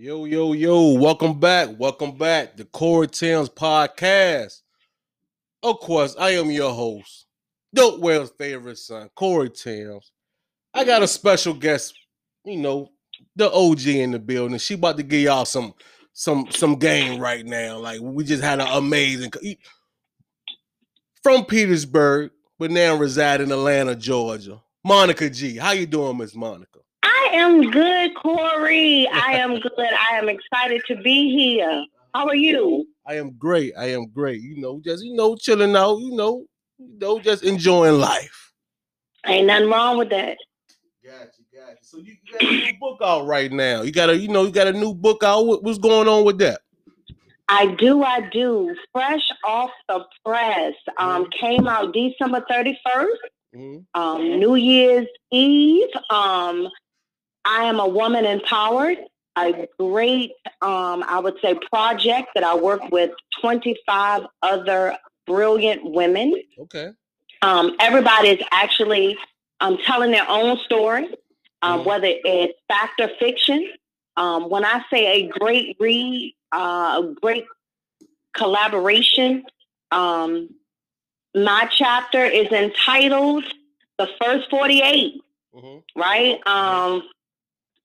Yo, yo, yo, welcome back. Welcome back to Corey Towns Podcast. Of course, I am your host, Dope Well's favorite son, Corey Towns. I got a special guest, you know, the OG in the building. She about to give y'all some some some game right now. Like we just had an amazing from Petersburg, but now reside in Atlanta, Georgia. Monica G. How you doing, Miss Monica? I am good, Corey. I am good. I am excited to be here. How are you? I am great. I am great. You know, just you know, chilling out. You know, you know, just enjoying life. Ain't nothing wrong with that. Gotcha, gotcha. So you, you got a new book out right now. You got a, you know, you got a new book out. What, what's going on with that? I do, I do. Fresh off the press. Um, Mhm. came out December 31st, Mhm. um, New Year's Eve. Um, I am a woman empowered. A great, um, I would say, project that I work with 25 other brilliant women. Okay. Um, everybody is actually um, telling their own story, um, Mhm. whether it's fact or fiction. Um, when I say a great read, uh, a great collaboration, um, my chapter is entitled "The First 48." Mhm. Right? Um,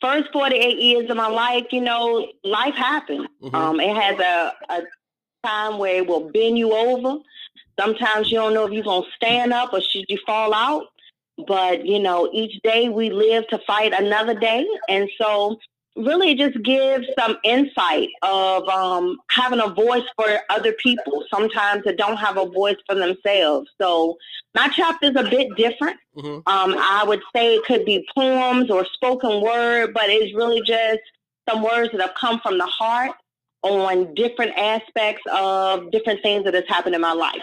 first 48 years of my life, you know, life happened. Mhm. Um, it has a, a time where it will bend you over. Sometimes you don't know if you're going to stand up or should you fall out. But, you know, each day we live to fight another day. And so really just gives some insight of um, having a voice for other people, sometimes that don't have a voice for themselves. So my chapter is a bit different. Mhm. Um, I would say it could be poems or spoken word, but it's really just some words that have come from the heart on different aspects of different things that has happened in my life.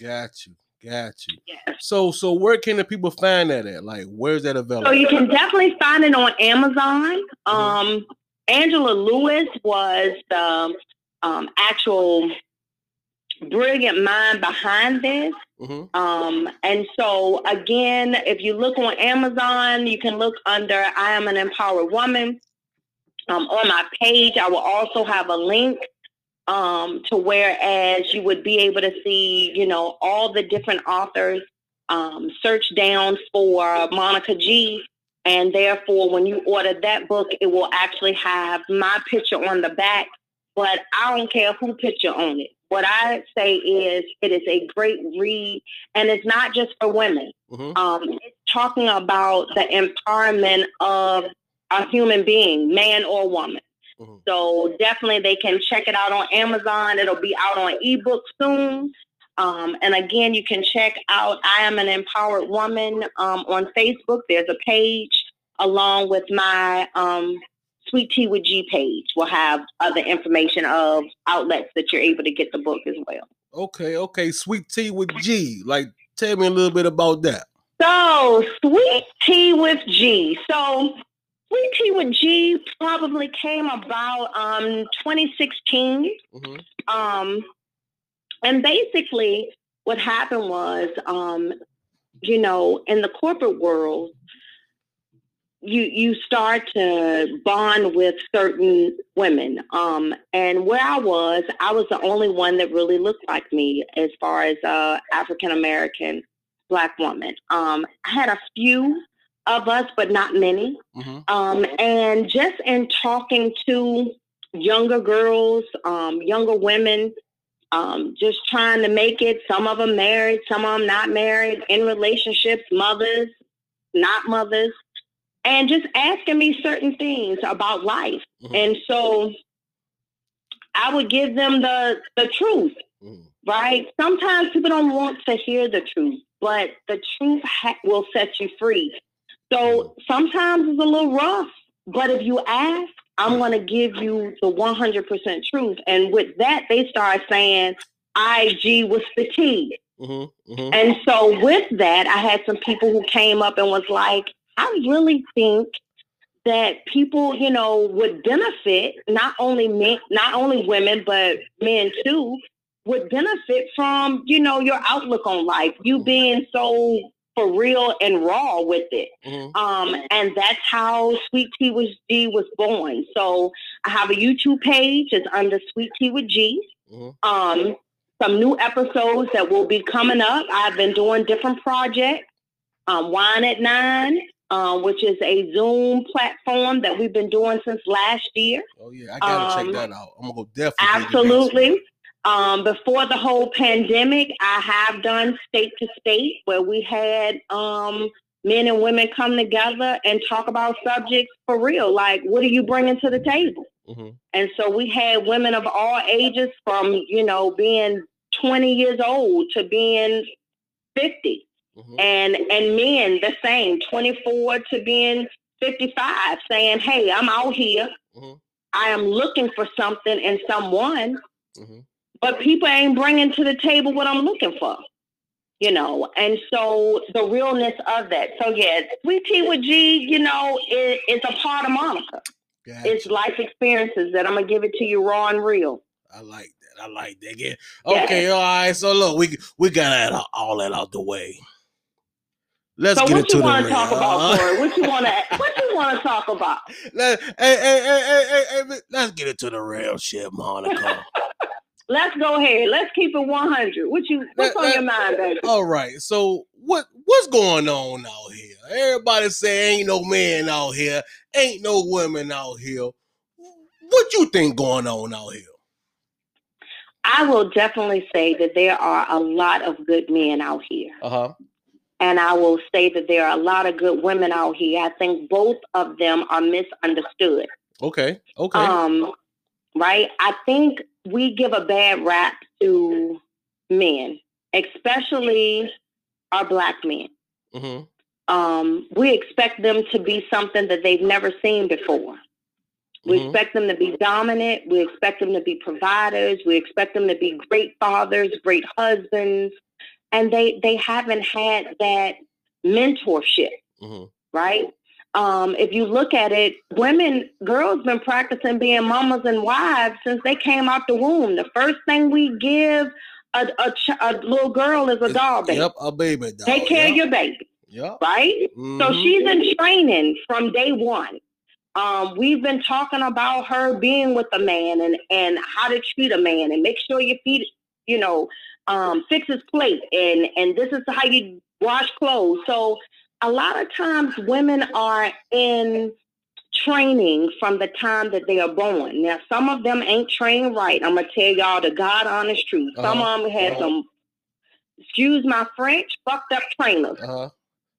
Got you. Got you. Yeah. So, so where can the people find that at? Like, where's that available? So you can definitely find it on Amazon. Um, Angela Lewis was the um, actual brilliant mind behind this. Mhm. Um, and so again, if you look on Amazon, you can look under I am an empowered woman. Um, on my page, I will also have a link um, to whereas you would be able to see, you know, all the different authors. Um, search down for Monica G, and therefore, when you order that book, it will actually have my picture on the back. But I don't care who picture on it. What I say is, it is a great read, and it's not just for women. Mhm. Um, it's talking about the empowerment of a human being, man or woman. Mhm. So definitely they can check it out on Amazon. It'll be out on ebook soon. Um, and again, you can check out I Am an Empowered Woman um, on Facebook. There's a page along with my um, Sweet Tea with G page. We'll have other information of outlets that you're able to get the book as well. Okay. Okay. Sweet tea with G. Like, tell me a little bit about that. So, Sweet Tea with G. So, Tea with G probably came about um 2016. Mhm. Um, and basically, what happened was, um, you know, in the corporate world, you you start to bond with certain women. Um, and where I was, I was the only one that really looked like me as far as uh, African American black woman. Um, I had a few of us, but not many. Mhm. Um, and just in talking to younger girls, um, younger women, um, just trying to make it. Some of them married, some of them not married, in relationships, mothers, not mothers, and just asking me certain things about life. Mhm. And so I would give them the the truth Mhm. right? Sometimes people don't want to hear the truth, but the truth ha- will set you free. So sometimes it's a little rough, but if you ask, I'm going to give you the 100% truth. And with that, they start saying, IG was fatigued. Mhm. Mhm. And so with that, I had some people who came up and was like, I really think that people, you know, would benefit not only men, not only women, but men too, would benefit from, you know, your outlook on life. You being so for real and raw with it. Mhm. Um, and that's how Sweet Tea with G was born. So I have a YouTube page. It's under Sweet Tea with G. Mhm. Um, some new episodes that will be coming up. I've been doing different projects. Um, Wine at Nine, uh, which is a Zoom platform that we've been doing since last year. Oh yeah, I gotta Um, check that out. I'm gonna go definitely. give you that some. Absolutely. Um, before the whole pandemic, I have done state to state where we had um, men and women come together and talk about subjects for real. Like, what are you bringing to the table? Mhm. And so we had women of all ages from, you know, being 20 years old to being 50 Mhm. and and men the same 24 to being 55 saying hey i'm out here Mhm. i am looking for something and someone Mhm. But people ain't bringing to the table what i'm looking for you know and so the realness of that so yeah sweet tea with g you know is, is a part of monica it's life experiences that i'm gonna give it to you raw and real I like that. I like that. Yeah. Yeah. Okay. All right. So look, we we got all that out the way. Let's so get what you want to talk about Corey? what you want to what you want to talk about Let, hey, hey, hey, hey, hey, hey, let's get into the real shit, Monica. Let's go ahead. Let's keep it 100. What you what's on your mind, baby? all right. So what what's going on out here? Everybody say ain't no man out here, ain't no women out here. What you think going on out here? I will definitely say that there are a lot of good men out here. Uh huh. And I will say that there are a lot of good women out here. I think both of them are misunderstood. Okay. Okay. Um, right? I think we give a bad rap to men, especially our black men. hmm Um, we expect them to be something that they've never seen before. We Mhm. expect them to be dominant. We expect them to be providers. We expect them to be great fathers, great husbands, and they they haven't had that mentorship, hmm right? Um, if you look at it, women, girls, been practicing being mamas and wives since they came out the womb. The first thing we give a a, ch- a little girl is a doll baby. Yep, a baby doll. Take care yep. of your baby, Yep. right? So Mhm. she's in training from day one. Um, we've been talking about her being with a man and, and how to treat a man and make sure your feet, you know, um, fix his plate and and this is how you wash clothes. So a lot of times women are in training from the time that they are born. Now some of them ain't trained right. I'm gonna tell y'all the God honest truth. Some Uh-huh. of them had Uh-huh. some excuse my French, fucked up trainers, Uh-huh.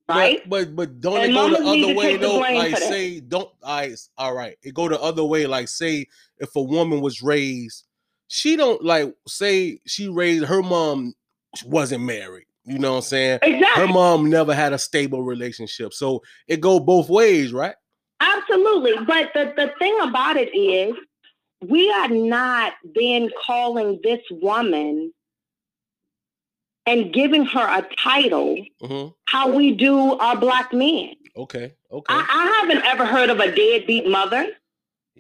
right? But but, but don't And it go the other way though? Like say don't I all right. It go the other way. Like say if a woman was raised, she don't like say she raised her mom wasn't married. You know what I'm saying? Exactly. Her mom never had a stable relationship. So it go both ways, right? Absolutely. But the, the thing about it is, we are not then calling this woman and giving her a title hmm how we do our black men. Okay. Okay. I, I haven't ever heard of a deadbeat mother.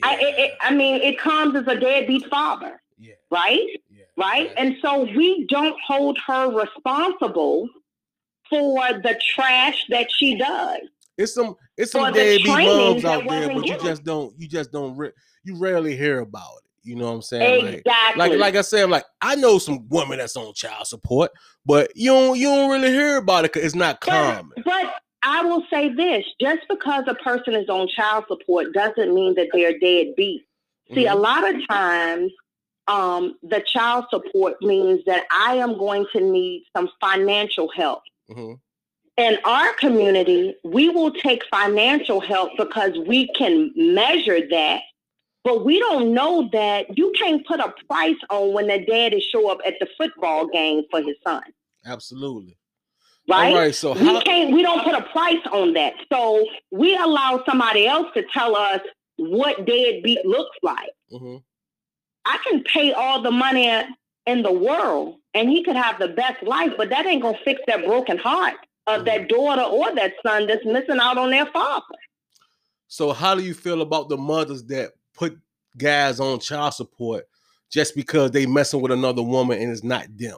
I, it, it, I mean, it comes as a deadbeat father, yeah. right? Right? And so we don't hold her responsible for the trash that she does. It's some it's some deadbeat moms out there, but you just don't you just don't you rarely hear about it. You know what I'm saying? Like, Exactly. like like I said, I'm like I know some women that's on child support, but you don't you don't really hear about it because it's not common. but I will say this: just because a person is on child support doesn't mean that they're deadbeat. See, a Mhm. lot of times, um, the child support means that I am going to need some financial help. Mhm. In our community, we will take financial help because we can measure that, but we don't know that you can't put a price on when the daddy show up at the football game for his son, Absolutely. right? All right. So we how? can't we don't put a price on that so we allow somebody else to tell us what deadbeat looks like Mhm. I can pay all the money in the world and he could have the best life but that ain't gonna fix that broken heart of that daughter or that son that's missing out on their father So how do you feel about the mothers that put guys on child support just because they messing with another woman and it's not them?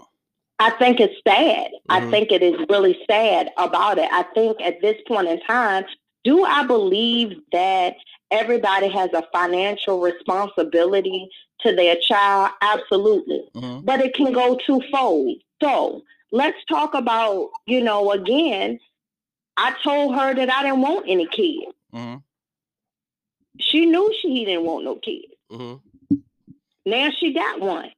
I think it's sad. Mm-hmm. I think it is really sad about it. I think at this point in time, do I believe that everybody has a financial responsibility to their child? Absolutely. Mm-hmm. But it can go twofold. So let's talk about, you know, again, I told her that I didn't want any kids. Mm-hmm. She knew she didn't want no kids. Mm-hmm. Now she got one.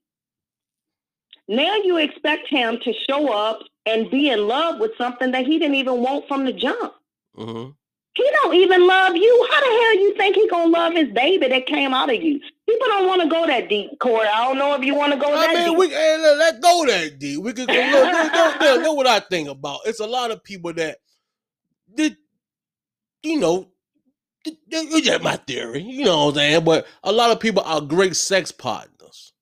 Now you expect him to show up and be in love with something that he didn't even want from the jump. Mm-hmm. He don't even love you. How the hell you think he gonna love his baby that came out of you? People don't want to go that deep, Corey. I don't know if you want to go I that mean, deep. We, hey, let, let go that deep. We could go. Look, look, look, look, know what I think about. It's a lot of people that did, you know, it's just my theory. You know what I'm saying? But a lot of people are great sex partners.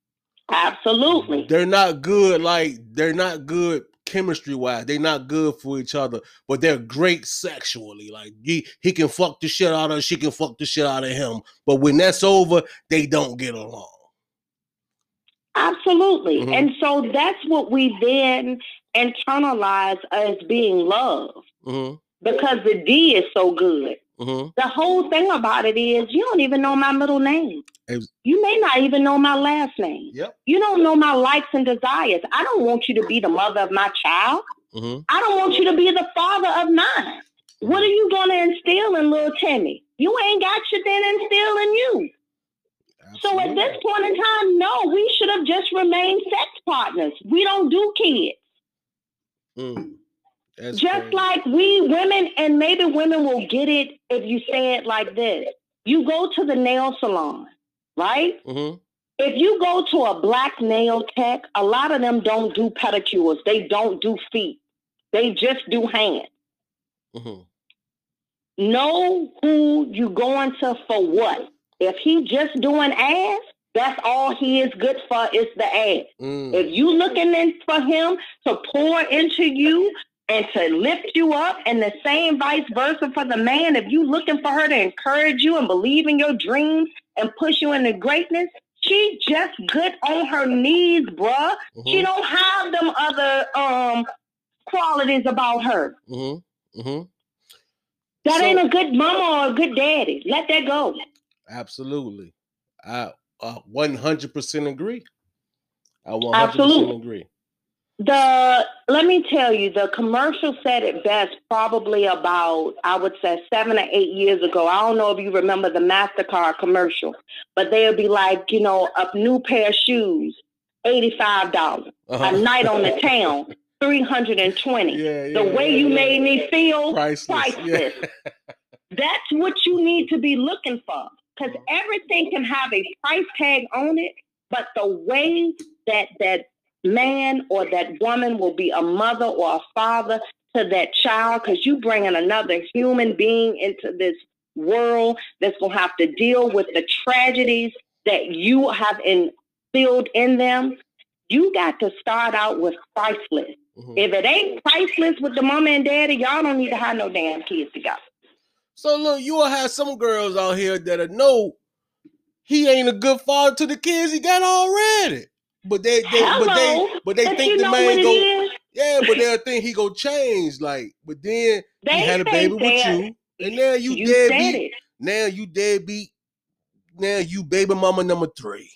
Absolutely. They're not good, like they're not good chemistry wise. They're not good for each other, but they're great sexually. Like he, he can fuck the shit out of her, she can fuck the shit out of him. But when that's over, they don't get along. Absolutely. Mm-hmm. And so that's what we then internalize as being love. Mm-hmm. Because the D is so good. Mm-hmm. The whole thing about it is you don't even know my middle name. Was, you may not even know my last name. Yep. You don't know my likes and desires. I don't want you to be the mother of my child. Mm-hmm. I don't want you to be the father of mine. What are you going to instill in little Timmy? You ain't got shit then instill in you. Absolutely. So at this point in time, no, we should have just remained sex partners. We don't do kids. Mm. That's Just crazy. like we women, and maybe women will get it if you say it like this. You go to the nail salon, right? Mm-hmm. If you go to a black nail tech, a lot of them don't do pedicures. They don't do feet. They just do hands. Mm-hmm. Know who you going to for what. If he just doing ass, that's all he is good for is the ass. Mm. If you looking in for him to pour into you and to lift you up and the same vice versa for the man if you looking for her to encourage you and believe in your dreams and push you into greatness she just good on her knees bruh mm-hmm. she don't have them other um qualities about her mm-hmm. Mm-hmm. that so, ain't a good mama or a good daddy let that go absolutely i uh, 100% agree i 100% absolutely. agree the let me tell you, the commercial said it best probably about I would say seven or eight years ago. I don't know if you remember the Mastercard commercial, but they'll be like, you know, a new pair of shoes, eighty five dollars. Uh-huh. A night on the town, three hundred and twenty. Yeah, yeah, the way yeah, you made me feel, priceless. priceless. That's what you need to be looking for, because everything can have a price tag on it, but the way that that man or that woman will be a mother or a father to that child because you bringing another human being into this world that's going to have to deal with the tragedies that you have instilled in them. You got to start out with priceless. Mm-hmm. If it ain't priceless with the mama and daddy, y'all don't need to have no damn kids together. So look, you will have some girls out here that know he ain't a good father to the kids he got already. But they, they but they, but they but think the man go. Yeah, but they think he go change. Like, but then they he had a baby with you, and now you, you deadbeat. Now you deadbeat. Now you baby mama number three.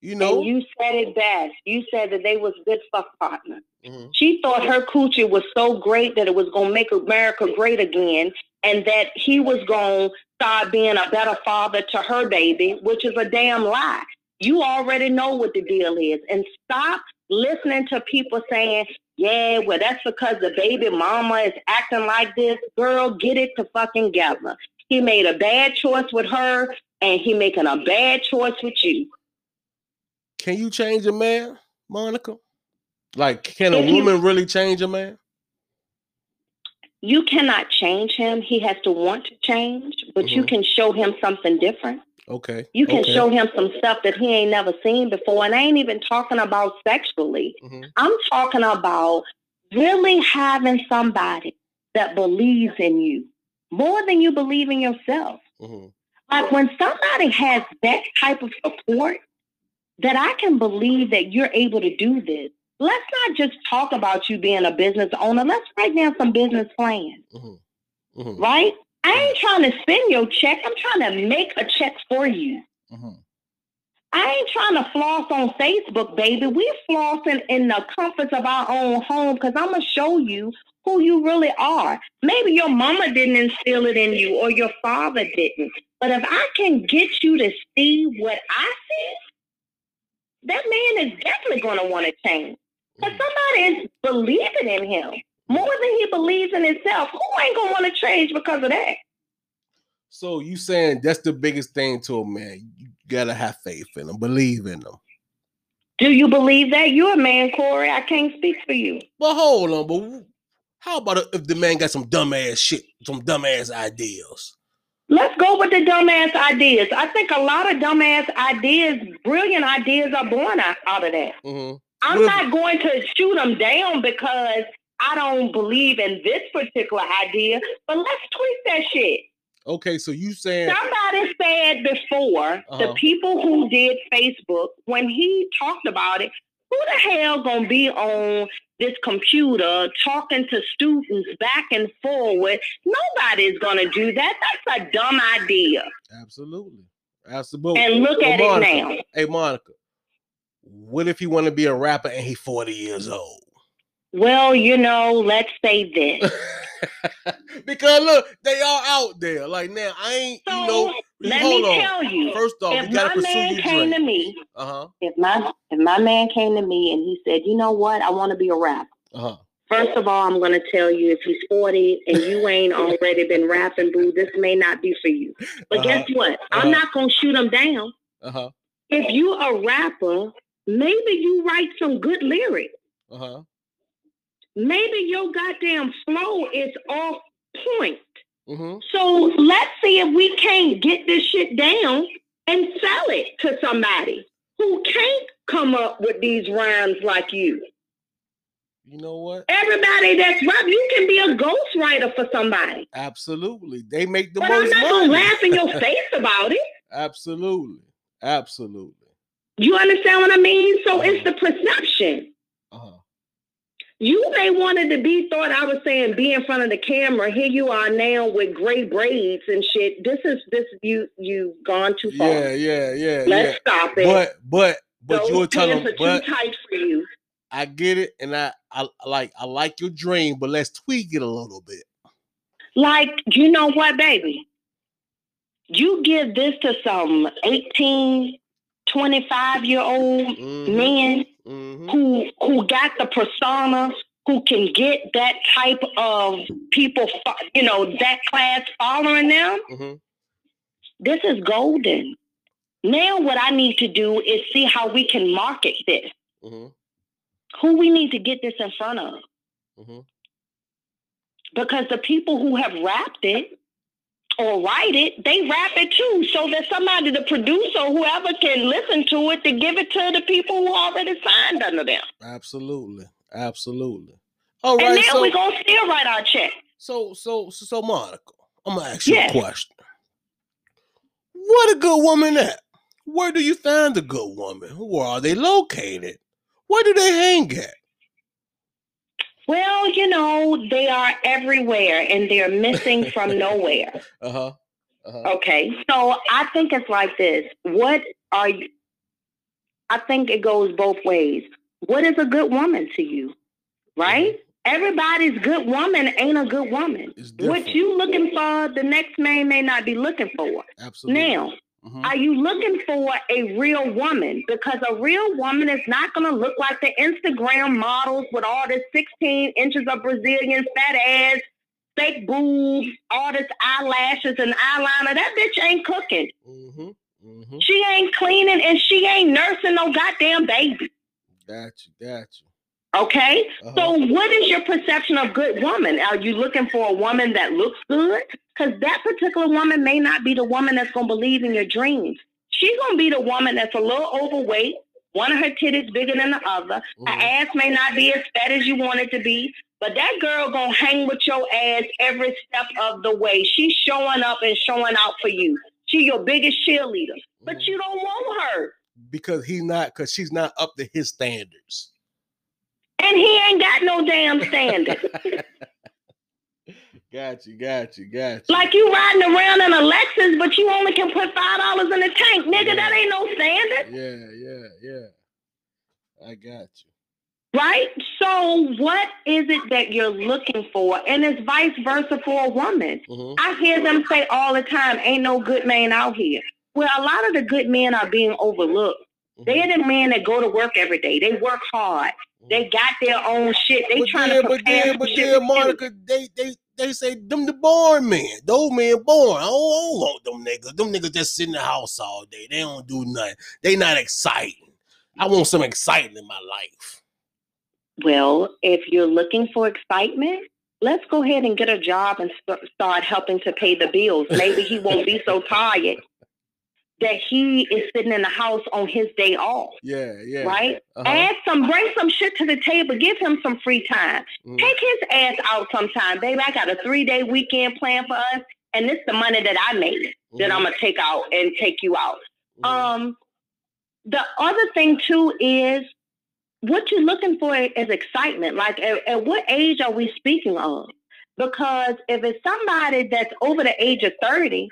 You know, and you said it best. You said that they was good fuck partner. Mm-hmm. She thought her coochie was so great that it was gonna make America great again, and that he was gonna start being a better father to her baby, which is a damn lie. You already know what the deal is. And stop listening to people saying, yeah, well, that's because the baby mama is acting like this. Girl, get it to fucking together. He made a bad choice with her, and he making a bad choice with you. Can you change a man, Monica? Like, can a if woman you, really change a man? You cannot change him. He has to want to change, but mm-hmm. you can show him something different. Okay. You can okay. show him some stuff that he ain't never seen before. And I ain't even talking about sexually. Mm-hmm. I'm talking about really having somebody that believes in you more than you believe in yourself. Mm-hmm. Like when somebody has that type of support, that I can believe that you're able to do this. let's not just talk about you being a business owner. Let's write down some business plans, Mm-hmm. Mm-hmm. right? I ain't trying to spend your check. I'm trying to make a check for you. Mm-hmm. I ain't trying to floss on Facebook, baby. We flossing in the comforts of our own home because I'm gonna show you who you really are. Maybe your mama didn't instill it in you or your father didn't. But if I can get you to see what I see, that man is definitely gonna want to change. Because somebody is believing in him more than he believes in himself. Who ain't gonna want to change because of that? So you saying that's the biggest thing to a man? You gotta have faith in them, believe in them. Do you believe that? You're a man, Corey. I can't speak for you. But hold on, but how about if the man got some dumbass shit, some dumbass ideas? Let's go with the dumbass ideas. I think a lot of dumbass ideas, brilliant ideas are born out, out of that. Mm-hmm. I'm if- not going to shoot them down because I don't believe in this particular idea, but let's tweak that shit. Okay, so you saying Somebody said before, the Uh-huh. people who did Facebook, when he talked about it, who the hell gonna be on this computer talking to students back and forward? Nobody's gonna do that. That's a dumb idea. absolutely, absolutely. And look at it now. Hey, Monica, what if he want to be a rapper and he 40 years old? Well, you know, let's say this. because look, they are out there. Like now, I ain't, So you know, let me on. tell you, First off, if you my man came dream. to me, Uh huh. if my if my man came to me and he said, you know what, I want to be a rapper. Uh huh. First of all, I'm going to tell you if he's 40 and you ain't already been rapping, boo, this may not be for you. But Uh-huh. guess what? Uh-huh. I'm not going to shoot him down. Uh huh. If you a rapper, maybe you write some good lyrics. Uh huh. Maybe your goddamn flow is off point. Mm-hmm. So let's see if we can't get this shit down and sell it to somebody who can't come up with these rhymes like you. You know what? Everybody that's rap, you can be a ghostwriter for somebody. Absolutely, they make the But I'm most not money. gonna laugh in your face about it. Absolutely, absolutely. You understand what I mean? So it's the perception. You may wanted to be thought I was saying be in front of the camera. Here you are now with gray braids and shit. This is this you you've gone too far. Yeah, yeah, yeah, Let's yeah. stop it. But, but, but Those you were telling, are but too tight for you. I get it, and I, I like, I like your dream, but let's tweak it a little bit. Like, you know what, baby? You give this to some 18, 25 year old Mhm, men mhm. who who got the persona, who can get that type of people, you know, that class following them. Mhm. This is golden. Now, what I need to do is see how we can market this. Mhm. Who we need to get this in front of. Mhm. because the people who have rapped it or write it, they rap it too. So that somebody, the producer, whoever can listen to it to give it to the people who already signed under them. Absolutely, absolutely. All and then so, we're gonna still write our check. so, so, so, so, Monica, I'm gonna ask you Yes. a question. What a good woman at? Where do you find a good woman? Where are they located? Where do they hang at? Well, you know, they are everywhere and they're missing from nowhere. Uh huh. Uh-huh. Okay. So I think it's like this. What are you I think it goes both ways. What is a good woman to you? Right? Everybody's good woman ain't a good woman. What you looking for, the next man may not be looking for. Absolutely. Now, Mhm. are you looking for a real woman? Because a real woman is not going to look like the Instagram models with all this 16 inches of Brazilian fat ass, fake boobs, all this eyelashes and eyeliner. That bitch ain't cooking. Mhm. Mhm. She ain't cleaning and she ain't nursing no goddamn baby. Got you. Got you. Okay? Uh-huh. So, what is your perception of good woman? Are you looking for a woman that looks good? Because that particular woman may not be the woman that's going to believe in your dreams. She's going to be the woman that's a little overweight, one of her titties bigger than the other. Her Mhm. ass may not be as fat as you want it to be, but that girl going to hang with your ass every step of the way. She's showing up and showing out for you. She your biggest cheerleader, but Mhm. you don't want her. because he's not because she's not up to his standards. And he ain't got no damn standard. got you, got you, got you. Like you riding around in a Lexus, but you only can put five dollars in the tank, nigga. Yeah. That ain't no standard, Yeah, yeah, yeah. I got you. right? So what is it that you're looking for? And it's vice versa for a woman. hmm I hear them say all the time, "Ain't no good man out here." Well, a lot of the good men are being overlooked. Mm-hmm. They're the men that go to work every day. They work hard. They got their own shit. They but trying then, to but prepare then, for but shit then. Monica, they, they, they say them the born men. Those men born. I don't, I don't want them niggas. Them niggas just sit in the house all day. They don't do nothing. They not exciting. I want some exciting in my life. Well, if you're looking for excitement, let's go ahead and get a job and st- start helping to pay the bills. Maybe he won't be so tired that he is sitting in the house on his day off, Yeah, yeah. right? Uh-huh. Add some, bring some shit to the table. Give him some free time. Mhm. Take his ass out sometime, baby. I got a three day weekend plan for us, and this the money that I made that Mhm. I'm gonna take out and take you out. Mhm. Um, the other thing too is what you're looking for is excitement. Like, at, at what age are we speaking of? Because if it's somebody that's over the age of 30,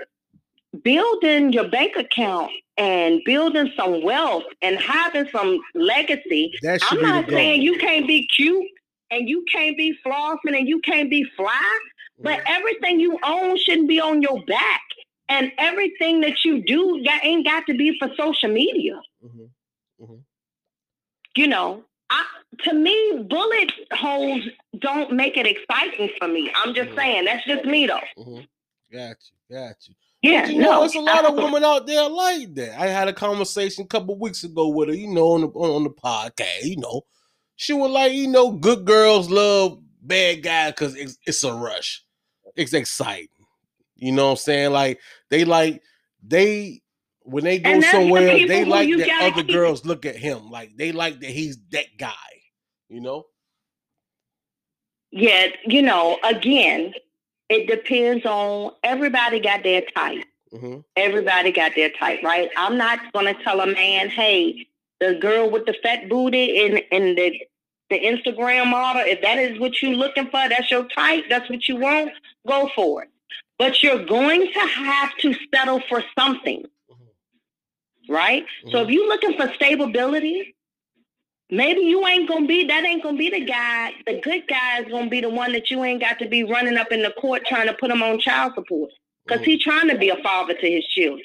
building your bank account and building some wealth and having some legacy, I'm not the goal. saying you can't be cute and you can't be flossing and you can't be fly, but everything you own shouldn't be on your back. And everything that you do got, ain't got to be for social media. Mhm. You know, I, to me, bullet holes don't make it exciting for me. I'm just Mhm. saying, that's just me though. Mhm. Got you, got you. Yeah, But you no. know, it's a lot of women out there like that. I had a conversation a couple weeks ago with her, you know, on the on, the podcast. You know, she was like, you know, good girls love bad guys because it's, it's a rush. It's exciting. You know what I'm saying? Like they like they when they go that's the somewhere, they like that other keep- girls look at him. Like they like that he's that guy. You know? Yeah, you know, again, it depends on everybody got their type. hmm Everybody got their type, right? I'm not gonna tell a man, hey, the girl with the fat booty and and the the Instagram model, if that is what you're looking for, that's your type, that's what you want, go for it. But you're going to have to settle for something, right? So if you're looking for stability, maybe you ain't gonna be that ain't gonna be the guy. The good guy is gonna be the one that you ain't got to be running up in the court trying to put him on child support. Because he trying to be a father to his children.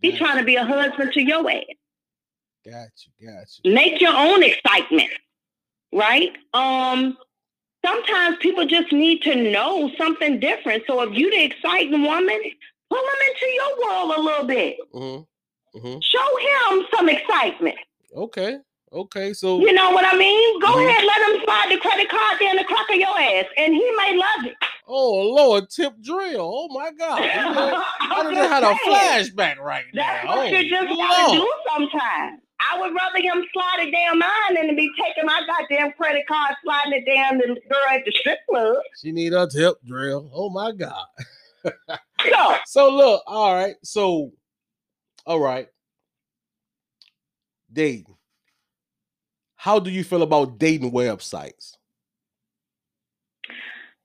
He Got trying to be a husband to your ass. got you, got you. Make your own excitement, right? Um, sometimes people just need to know something different. So if you the exciting woman, pull him into your world a little bit. Mm-hmm. Mm-hmm. Show him some excitement. Okay, okay. So You know what I mean? Go ahead, let him slide the credit card down the crack of your ass, and he may love it. Oh Lord, tip drill. Oh my God. I just had a flashback right That's now. what oh, you just gotta do sometimes. I would rather him slide it down mine than to be taking my goddamn credit card, sliding it down the girl at the strip club. She need a tip drill. Oh my God. So, So look, all right. So, all right. Dating. How do you feel about dating websites?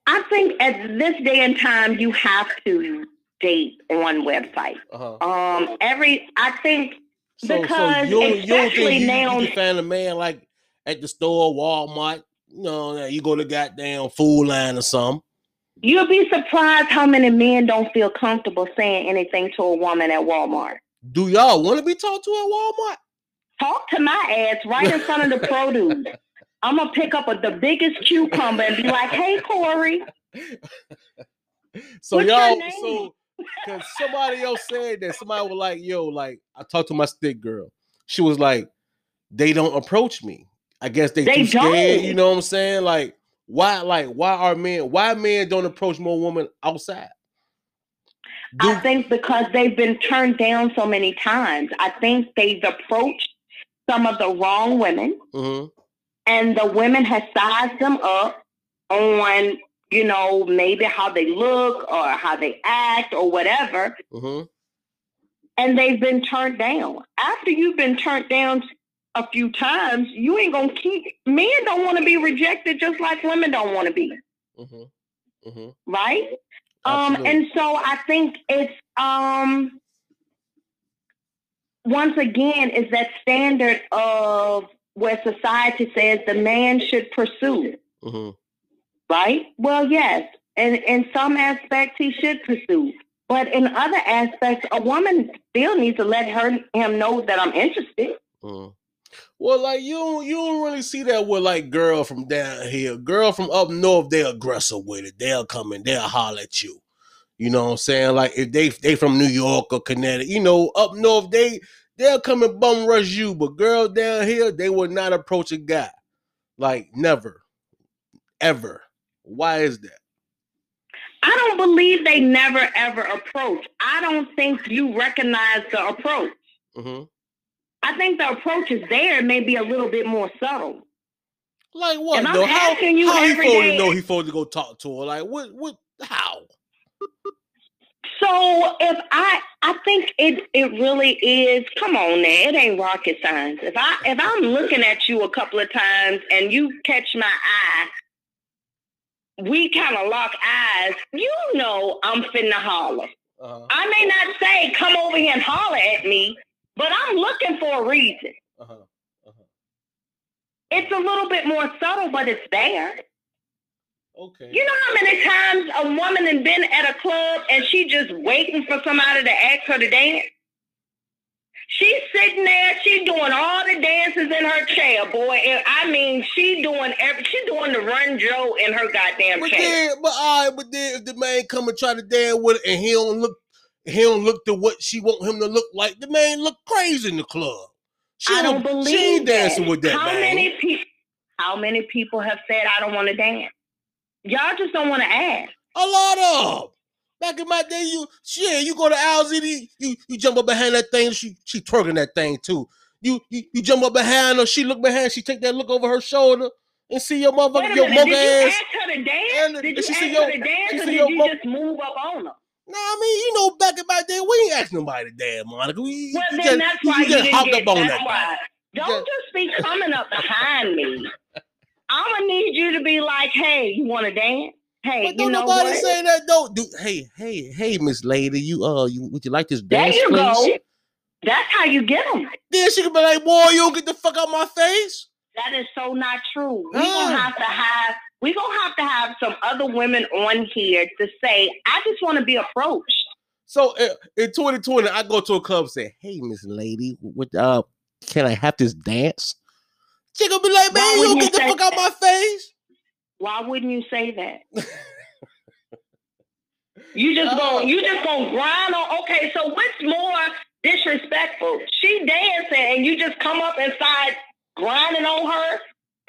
I think at this day and time, you have to date on websites. Uh-huh. Um, every I think So, Because so you, you especially you, now- you can find a man like at the store, Walmart, you know, you go to goddamn food line or something. you'll be surprised how many men don't feel comfortable saying anything to a woman at Walmart. Do y'all want to be talked to at Walmart? Talk to my ass right in front of the produce. I'm gonna pick up a, the biggest cucumber and be like, "Hey, Corey, So What's y'all, so because somebody else said that somebody was like, "Yo, like I talked to my stick girl. She was like, they don't approach me. I guess they, They too scared. don't. You know what I'm saying? Like, why? Like, why are men? Why men don't approach more women outside? Do, I think because they've been turned down so many times. I think they've approached some of the wrong women, Mhm. and the women have sized them up on, you know, maybe how they look or how they act or whatever, Mhm. and they've been turned down. After you've been turned down a few times, you ain't gonna keep. Men don't want to be rejected, just like women don't want to be. Mm-hmm. Mm-hmm. Right. Um, and so I think it's um, once again is that standard of where society says the man should pursue. Mm-hmm. Right. Well, yes, and in some aspects he should pursue. But in other aspects, a woman still needs to let her him know that I'm interested. Mm. Well, like you don't you don't really see that with like girl from down here. Girl from up north, they're aggressive with it. They'll come and they'll holler at you. You know what I'm saying? Like if they they from New York or Connecticut, you know, up north they they'll come and bum rush you. But girls down here, they would not approach a guy. Like never. Ever. Why is that? I don't believe they never ever approach. I don't think you recognize the approach. Mm-hmm. I think the approach is there, maybe a little bit more subtle. Like what? And though? How, you how he supposed to know he supposed to go talk to her? Like what? What? How? So if I, I think it it really is. Come on, now, it ain't rocket science. If I if I'm looking at you a couple of times and you catch my eye, we kind of lock eyes. You know I'm finna holler. Uh-huh. I may not say come over here and holler at me, but I'm looking for a reason. Uh-huh. Uh-huh. It's a little bit more subtle, but it's there. Okay. You know how many times a woman has been at a club and she just waiting for somebody to ask her to dance? She's sitting there, she doing all the dances in her chair, boy. And I mean, she doing every, she doing the run Joe in her goddamn but chair. Then, but all right, but then if the man come and try to dance with it and he don't look, he don't look to what she want him to look like, the man look crazy in the club. She I don't, don't believe she ain't dancing that. with that how man. Many people, how many people have said I don't want to dance? Y'all just don't want to ask. A lot of. Back in my day, you shit, you go to LZD, you you jump up behind that thing, she she twerking that thing too. You, you you jump up behind her, she look behind, she take that look over her shoulder and see your motherfucker, your mocha ass. Ask her to dance? And, did you ask her your, to dance, or did you mo- just move up on her? Nah, I mean, you know, back in my day, we ain't ask nobody to dance, Monica. We, well, then just, that's why you, you just hopped up on that. Don't just be coming up behind me. I'm gonna need you to be like, hey, you want to dance? Hey, but don't you know nobody what? say that. Don't do. Hey, hey, hey, Miss Lady, you uh, you would you like this dance? There you please? go. That's how you get them. Then she could be like, "Boy, you don't get the fuck out my face." That is so not true. We gonna have to have we gonna have to have some other women on here to say, "I just want to be approached." So uh, in 2020, I go to a club and say, "Hey, Miss Lady, what uh, can I have this dance?" She gonna be like, man, you don't get the fuck that? out my face. Why wouldn't you say that? you just uh, gonna you just gonna grind on okay, so what's more disrespectful? She dancing and you just come up start grinding on her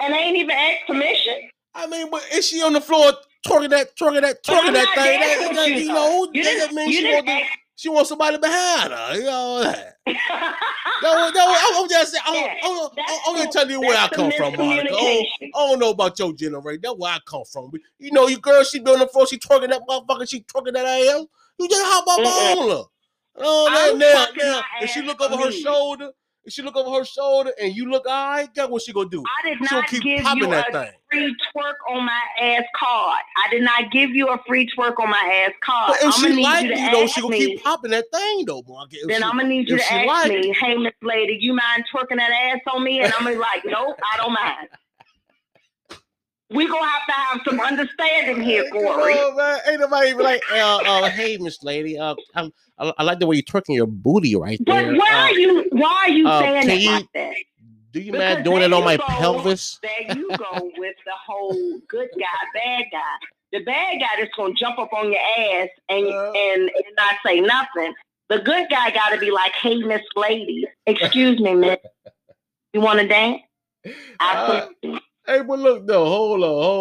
and ain't even ask permission. I mean, but is she on the floor twerking that, twerking that, twerking that thing? That, that, you, you know, you that means she want to she wants somebody behind her. You know that. no, no, I'm just I'm, yeah, I'm, I'm, I'm just telling you where I come from, Monica. I don't, I don't know about your generation. That's where I come from. You know, you girl, she be on the floor, she twerking that motherfucker, she twerking that ass. You just hop up mm-hmm. on her. Oh, now, now, now, and she look over her shoulder if she look over her shoulder and you look all right, guess what she gonna do? I did not keep give you a thing. free twerk on my ass card. I did not give you a free twerk on my ass card. But if I'm she like you, you though, she gonna me, keep popping that thing though, boy. Then she, I'm gonna need you to ask like me, hey Miss Lady, you mind twerking that ass on me? And I'm gonna be like, nope, I don't mind. we gonna have to have some understanding here, Corey. Oh, man. Ain't nobody even like, uh, uh, hey, Miss Lady, uh, I, I, like the way you're twerking your booty right but there. But why uh, are you, why are you uh, saying it you, like that? Do you mind doing it on my go, pelvis? There you go with the whole good guy, bad guy. The bad guy that's gonna jump up on your ass and uh, and, and not say nothing. The good guy got to be like, "Hey, Miss Lady, excuse me, Miss, you want to dance?" Uh, Absolutely. Hey, but look though, hold on, hold on.